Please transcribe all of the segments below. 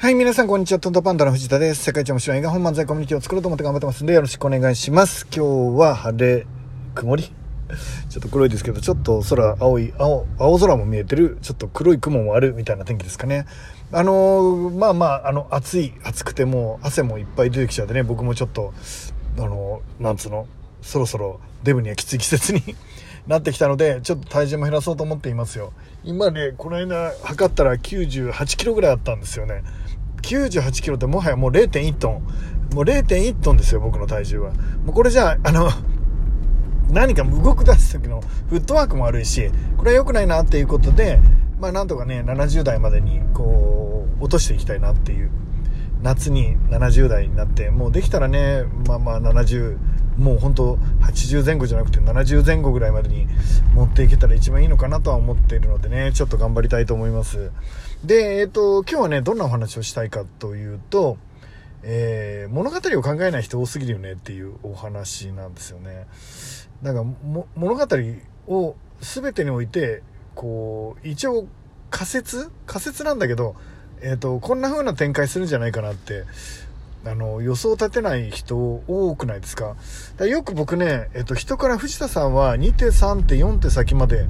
はい、皆さん、こんにちは。トントパンダの藤田です。世界一面白い映画本漫才コミュニティを作ろうと思って頑張ってますんで、よろしくお願いします。今日は晴れ、曇り？ちょっと黒いですけど、ちょっと空、青い、青、青空も見えてる、ちょっと黒い雲もあるみたいな天気ですかね。あのーまあまあ、あの、暑い、暑くてもう汗もいっぱい出てきちゃってね、僕もちょっと、あのーなんつうの、そろそろデブにはきつい季節に なってきたので、ちょっと体重も減らそうと思っていますよ。今ね、この間測ったら98キロぐらいあったんですよね。98キロってもはやもう0.1トン。もう0.1トンですよ、僕の体重は。もうこれじゃあ、あの、何か動く出す時のフットワークも悪いし、これは良くないなっていうことで、まあなんとかね、70代までにこう、落としていきたいなっていう。夏に70代になって、もうできたらね、まあまあ70、もう本当80前後じゃなくて70前後ぐらいまでに持っていけたら一番いいのかなとは思っているのでね、ちょっと頑張りたいと思います。で、えっ、と、今日はね、どんなお話をしたいかというと、えー物語を考えない人多すぎるよねっていうお話なんですよね。なんかも物語を全てにおいてこう一応仮説？仮説なんだけど、えー、とこんな風な展開するんじゃないかなってあの予想立てない人多くないですか？だかよく僕ね、えっと人から藤田さんは2手3手4手先まで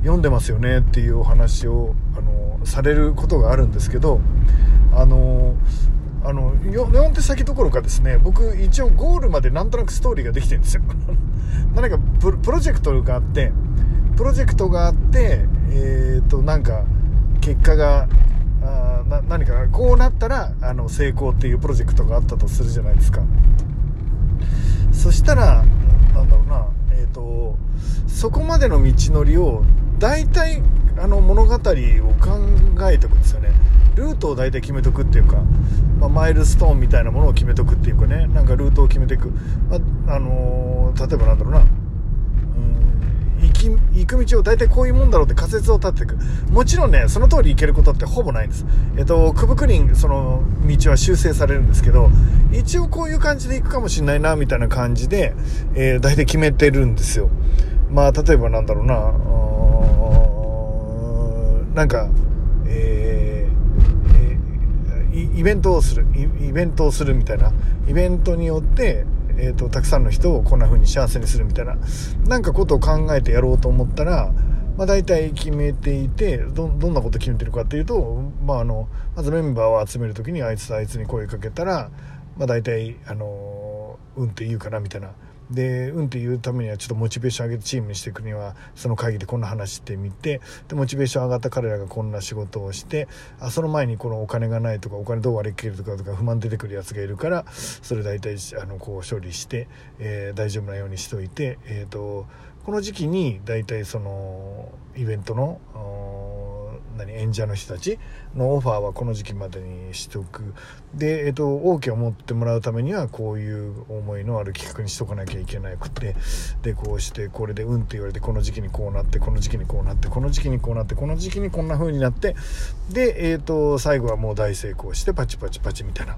読んでますよねっていうお話をあのされることがあるんですけどあのあの4手先どころかですね僕一応ゴールまでなんとなくストーリーができてるんですよ。何かプロプロジェクトがあってプロジェクトがあってえっ、となんか結果がこうなったらあの成功っていうプロジェクトがあったとするじゃないですか。そしたらなんだろうなえっ、とそこまでの道のりを大体あの物語を考えておくんですよね。ルートを大体決めとくっていうか、まあ、マイルストーンみたいなものを決めとくっていうかね。なんかルートを決めていく、まああのー例えばなんだろうな。行き行く道を大体こういうもんだろうって仮説を立っていく。もちろんねその通り行けることってほぼないんです。えっとくぶくりんその道は修正されるんですけど一応こういう感じで行くかもしれないなみたいな感じで、えー大体決めてるんですよ。まあ例えばなんだろうなうなんかえーえーイベントをするイベントをするみたいな。イベントによってえー、とたくさんの人をこんな風に幸せにするみたいななんかことを考えてやろうと思ったら、まあ、大体決めていてどんなこと決めてるかっていうと、まあ、あのまずメンバーを集める時にあいつとあいつに声かけたら、まあ、大体あのうんって言うかなみたいな。でうんって言うためにはちょっとモチベーション上げてチームにしていくにはその会議でこんな話してみてでモチベーション上がった彼らがこんな仕事をしてあその前にこのお金がないとかお金どう割り切るとかとか不満出てくるやつがいるからそれ大体あのこう処理して、えー大丈夫なようにしといて、えー、とこの時期に大体そのイベントの何演者の人たちのオファーはこの時期までにしとく。で、えっと OK を持ってもらうためにはこういう思いのある企画にしとかなきゃいけなくてでこうしてこれで「うん」って言われてこの時期にこうなってこの時期にこうなってこの時期にこうなってこの時期にこんな風になってで、えっと最後はもう大成功してパチパチパチみたいな。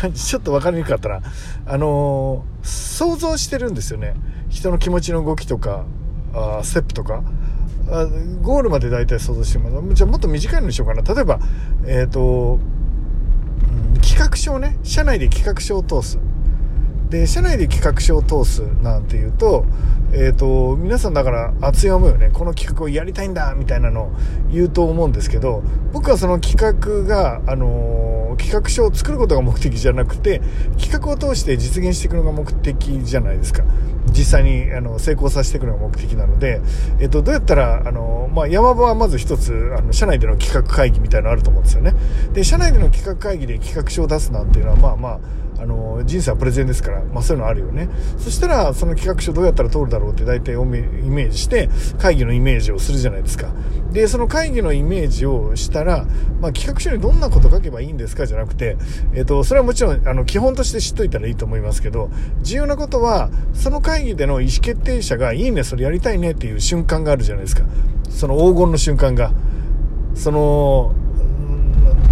感 じちょっと分かりにくかったな。あのー想像してるんですよね。人の気持ちの動きとかあステップとか。あゴールまで大体想像してます。じゃあもっと短いのにしようかな。例えばえっ、と、うん企画書をね社内で企画書を通す。で社内で企画書を通すなんていうと,、えー、と皆さんだから熱い思いをねこの企画をやりたいんだみたいなのを言うと思うんですけど僕はその企画が、あのー企画書を作ることが目的じゃなくて企画を通して実現していくのが目的じゃないですか。実際にあの成功させていくのが目的なので、えっと、どうやったらあの、まあ、山場はまず一つあの社内での企画会議みたいなのあると思うんですよね。で社内での企画会議で企画書を出すなんていうのはまあまああの人生はプレゼンですから、まあ、そういうのあるよね。そしたらその企画書どうやったら通るだろうって大体イメージして会議のイメージをするじゃないですか。でその会議のイメージをしたら、まあ、企画書にどんなこと書けばいいんですかじゃなくて、えっとそれはもちろんあの基本として知っといたらいいと思いますけど重要なことはその会議での意思決定者がいいねそれやりたいねっていう瞬間があるじゃないですか。その黄金の瞬間が。その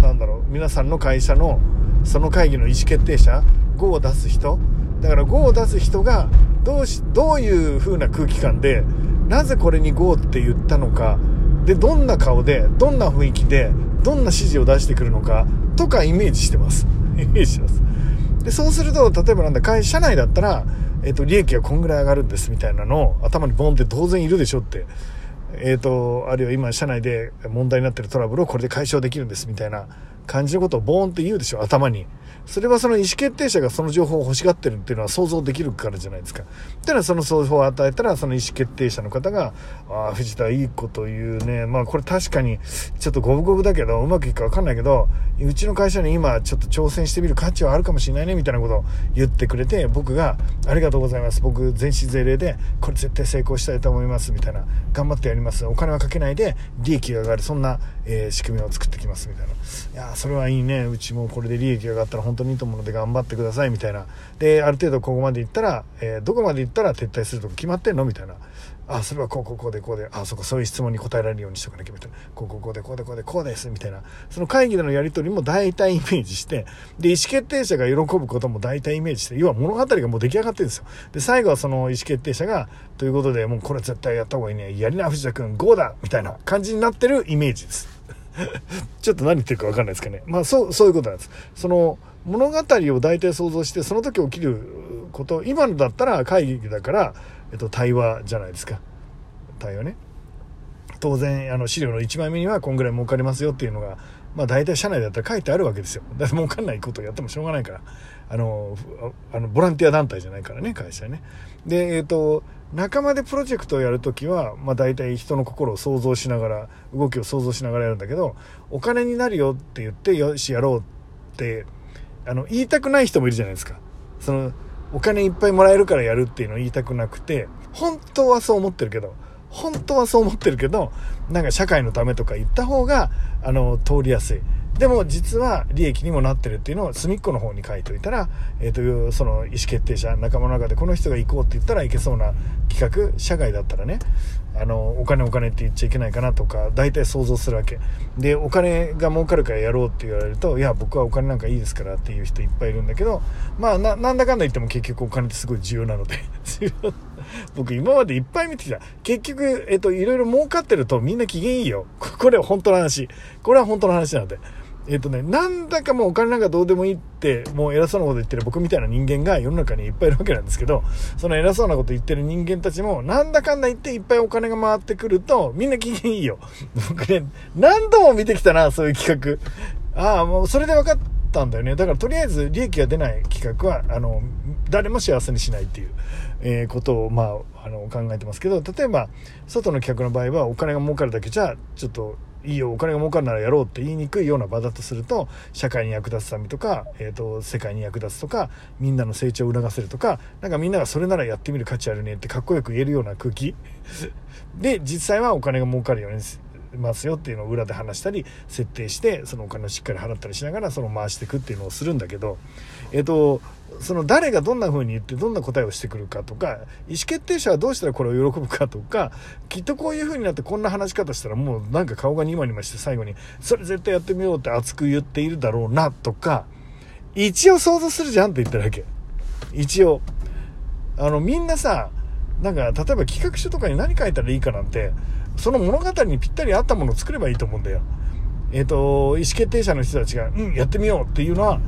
なんだろう皆さんの会社のその会議の意思決定者5を出す人。だから5を出す人がどうしどういう風な空気感でなぜこれに GO って言ったのか。でどんな顔でどんな雰囲気でどんな指示を出してくるのか。とかイメージしてます。イメージします。でそうすると例えばなんだ会社内だったら、えーと、利益がこんぐらい上がるんですみたいなのを頭にボンって当然いるでしょって。えーと、あるいは今社内で問題になってるトラブルをこれで解消できるんですみたいな感じのことをボーンって言うでしょ頭に。それはその意思決定者がその情報を欲しがってるっていうのは想像できるからじゃないですか。ただその情報を与えたら、その意思決定者の方が、ああ、藤田いいこと言うね。まあこれ確かに、ちょっと五分五分だけど、うまくいくかわかんないけど、うちの会社に今ちょっと挑戦してみる価値はあるかもしれないね、みたいなことを言ってくれて、僕が、ありがとうございます。僕、全身税霊で、これ絶対成功したいと思います、みたいな。頑張ってやります。お金はかけないで、利益が上がる。そんな、えー、仕組みを作ってきます、みたいな。いやそれはいいね。うちもこれで利益が上がったら本当にいいと思うので頑張ってくださいみたいな。である程度ここまで行ったら、えー、どこまで行ったら撤退するとか決まってんのみたいな。あそれはこうこうこうでこうであそこそういう質問に答えられるようにしとかなきゃみたいなこうこうこうでこうでこうでこうですみたいな。その会議でのやり取りも大体イメージしてで意思決定者が喜ぶことも大体イメージして要は物語がもう出来上がってるんですよ。で最後はその意思決定者がということでもうこれ絶対やった方がいいね。やりな藤田君 GO だみたいな感じになってるイメージです。ちょっと何言ってるか分かんないですかね。まあそうそういうことなんです。その物語を大体想像してその時起きること今のだったら会議だから、えっと、対話じゃないですか。対話ね。当然あの資料の1枚目にはこんぐらい儲かりますよっていうのがまあ大体社内だったら書いてあるわけですよ。だって儲かんないことをやってもしょうがないから。あのあのボランティア団体じゃないからね会社ね。でえっ、と仲間でプロジェクトをやるときは、まあ、大体人の心を想像しながら動きを想像しながらやるんだけどお金になるよって言ってよしやろうってあの、言いたくない人もいるじゃないですか。その、お金いっぱいもらえるからやるっていうのを言いたくなくて、本当はそう思ってるけど、本当はそう思ってるけど、なんか社会のためとか言った方が、あの、通りやすい。でも実は利益にもなってるっていうのを隅っこの方に書いといたら、えっ、ー、と、その意思決定者、仲間の中でこの人が行こうって言ったらいけそうな企画、社外だったらね、あの、お金お金って言っちゃいけないかなとか、大体想像するわけ。で、お金が儲かるからやろうって言われると、いや、僕はお金なんかいいですからっていう人いっぱいいるんだけど、まあ、な、なんだかんだ言っても結局お金ってすごい重要なので、僕今までいっぱい見てきた。結局、えっ、ー、と、いろいろ儲かってるとみんな機嫌いいよ。これは本当の話。これは本当の話なので。えっ、とね、なんだかもうお金なんかどうでもいいって、もう偉そうなこと言ってる僕みたいな人間が世の中にいっぱいいるわけなんですけど、その偉そうなこと言ってる人間たちも、なんだかんだ言っていっぱいお金が回ってくると、みんな機嫌いいよ。僕ね、何度も見てきたな、そういう企画。ああ、もうそれで分かったんだよね。だからとりあえず利益が出ない企画は、あの、誰も幸せにしないっていう、えー、ことを、まあ、あの、考えてますけど、例えば、外の客の場合はお金が儲かるだけじゃ、ちょっと、いいよお金が儲かるならやろうって言いにくいような場だとすると社会に役立つためとか、えーと、世界に役立つとかみんなの成長を促せるとかなんかみんながそれならやってみる価値あるねってかっこよく言えるような空気。で実際はお金が儲かるようにますよっていうのを裏で話したり設定してそのお金をしっかり払ったりしながらその回していくっていうのをするんだけどえっ、とその誰がどんな風に言ってどんな答えをしてくるかとか意思決定者はどうしたらこれを喜ぶかとかきっとこういう風になってこんな話し方したらもうなんか顔がニマニマして最後にそれ絶対やってみようって熱く言っているだろうなとか一応想像するじゃんって言ってるわけ。一応。あのみんなさなんか例えば企画書とかに何書いたらいいかなんてその物語にぴったり合ったものを作ればいいと思うんだよ。えっ、ー、と、意思決定者の人たちが、うん、やってみようっていうのは、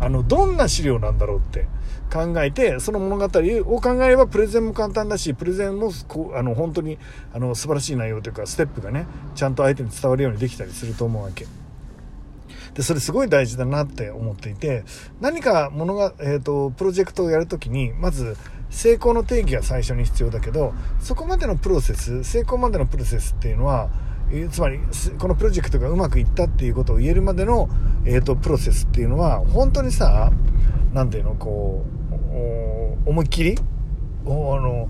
あの、どんな資料なんだろうって考えて、その物語を考えれば、プレゼンも簡単だし、プレゼンも、こう、あの、本当に、あの、素晴らしい内容というか、ステップがね、ちゃんと相手に伝わるようにできたりすると思うわけ。で、それすごい大事だなって思っていて、何かものが、えっ、ー、と、プロジェクトをやるときに、まず、成功の定義が最初に必要だけどそこまでのプロセス成功までのプロセスっていうのはつまりこのプロジェクトがうまくいったっていうことを言えるまでの、えーと、プロセスっていうのは本当にさ何ていうのこう思いっきりあの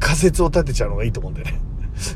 仮説を立てちゃうのがいいと思うんだよね。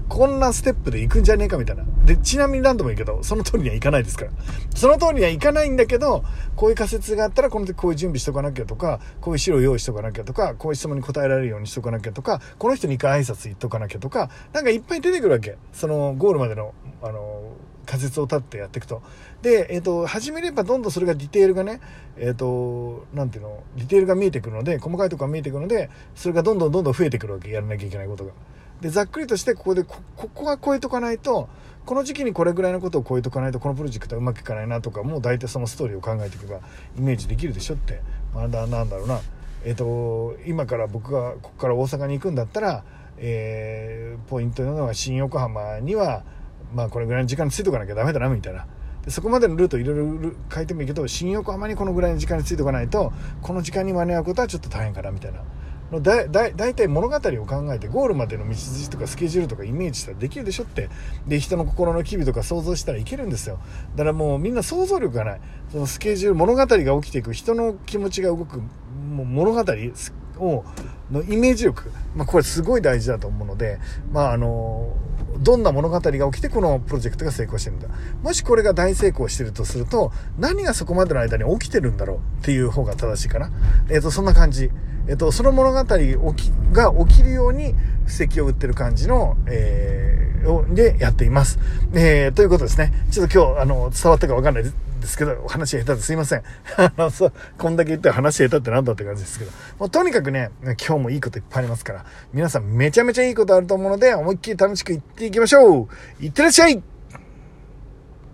こんなステップで行くんじゃねえかみたいな。で、ちなみに何度も言うけど、その通りにはいかないですから。その通りにはいかないんだけど、こういう仮説があったら、この時こういう準備しとかなきゃとか、こういう資料用意しとかなきゃとか、こういう質問に答えられるようにしとかなきゃとか、この人に一回挨拶言っとかなきゃとか、なんかいっぱい出てくるわけ。そのゴールまでの、あの、仮説を立ってやっていくと。で、えっ、ー、と、始めればどんどんそれがディテールがね、えっ、ー、と、なんていうの、ディテールが見えてくるので、細かいところが見えてくるので、それがどんどんどんどん増えてくるわけ。やらなきゃいけないことが。で、ざっくりとしてここでこ、こは超えとかないと、この時期にこれぐらいのことを超えとかないとこのプロジェクトはうまくいかないなとかもう大体そのストーリーを考えていけばイメージできるでしょって。まあなんだろうな。えっ、ー、と今から僕がここから大阪に行くんだったら、えー、ポイントなのは新横浜にはまあこれぐらいの時間についておかなきゃダメだなみたいな。でそこまでのルートいろいろ変えてもいいけど新横浜にこのぐらいの時間についておかないとこの時間に間に合うことはちょっと大変かなみたいな。だだ大体物語を考えてゴールまでの道筋とかスケジュールとかイメージしたらできるでしょって。で人の心の機微とか想像したらいけるんですよ。だからもうみんな想像力がない。そのスケジュール物語が起きていく人の気持ちが動くもう物語をのイメージ力、まあ、これすごい大事だと思うので、まあ、あのどんな物語が起きてこのプロジェクトが成功してるんだ。もしこれが大成功してるとすると何がそこまでの間に起きてるんだろうっていう方が正しいかな。えっ、ー、とそんな感じ。えっ、とその物語が起きるように布石を打ってる感じの、えー、でやっています。えー、ということですね。ちょっと今日、あの、伝わったかわかんないですけど、話下手ですいません。あの、そう、こんだけ言って話下手ってなんだって感じですけど。もうとにかくね、今日もいいこといっぱいありますから、皆さんめちゃめちゃいいことあると思うので、思いっきり楽しくいっていきましょういってらっしゃい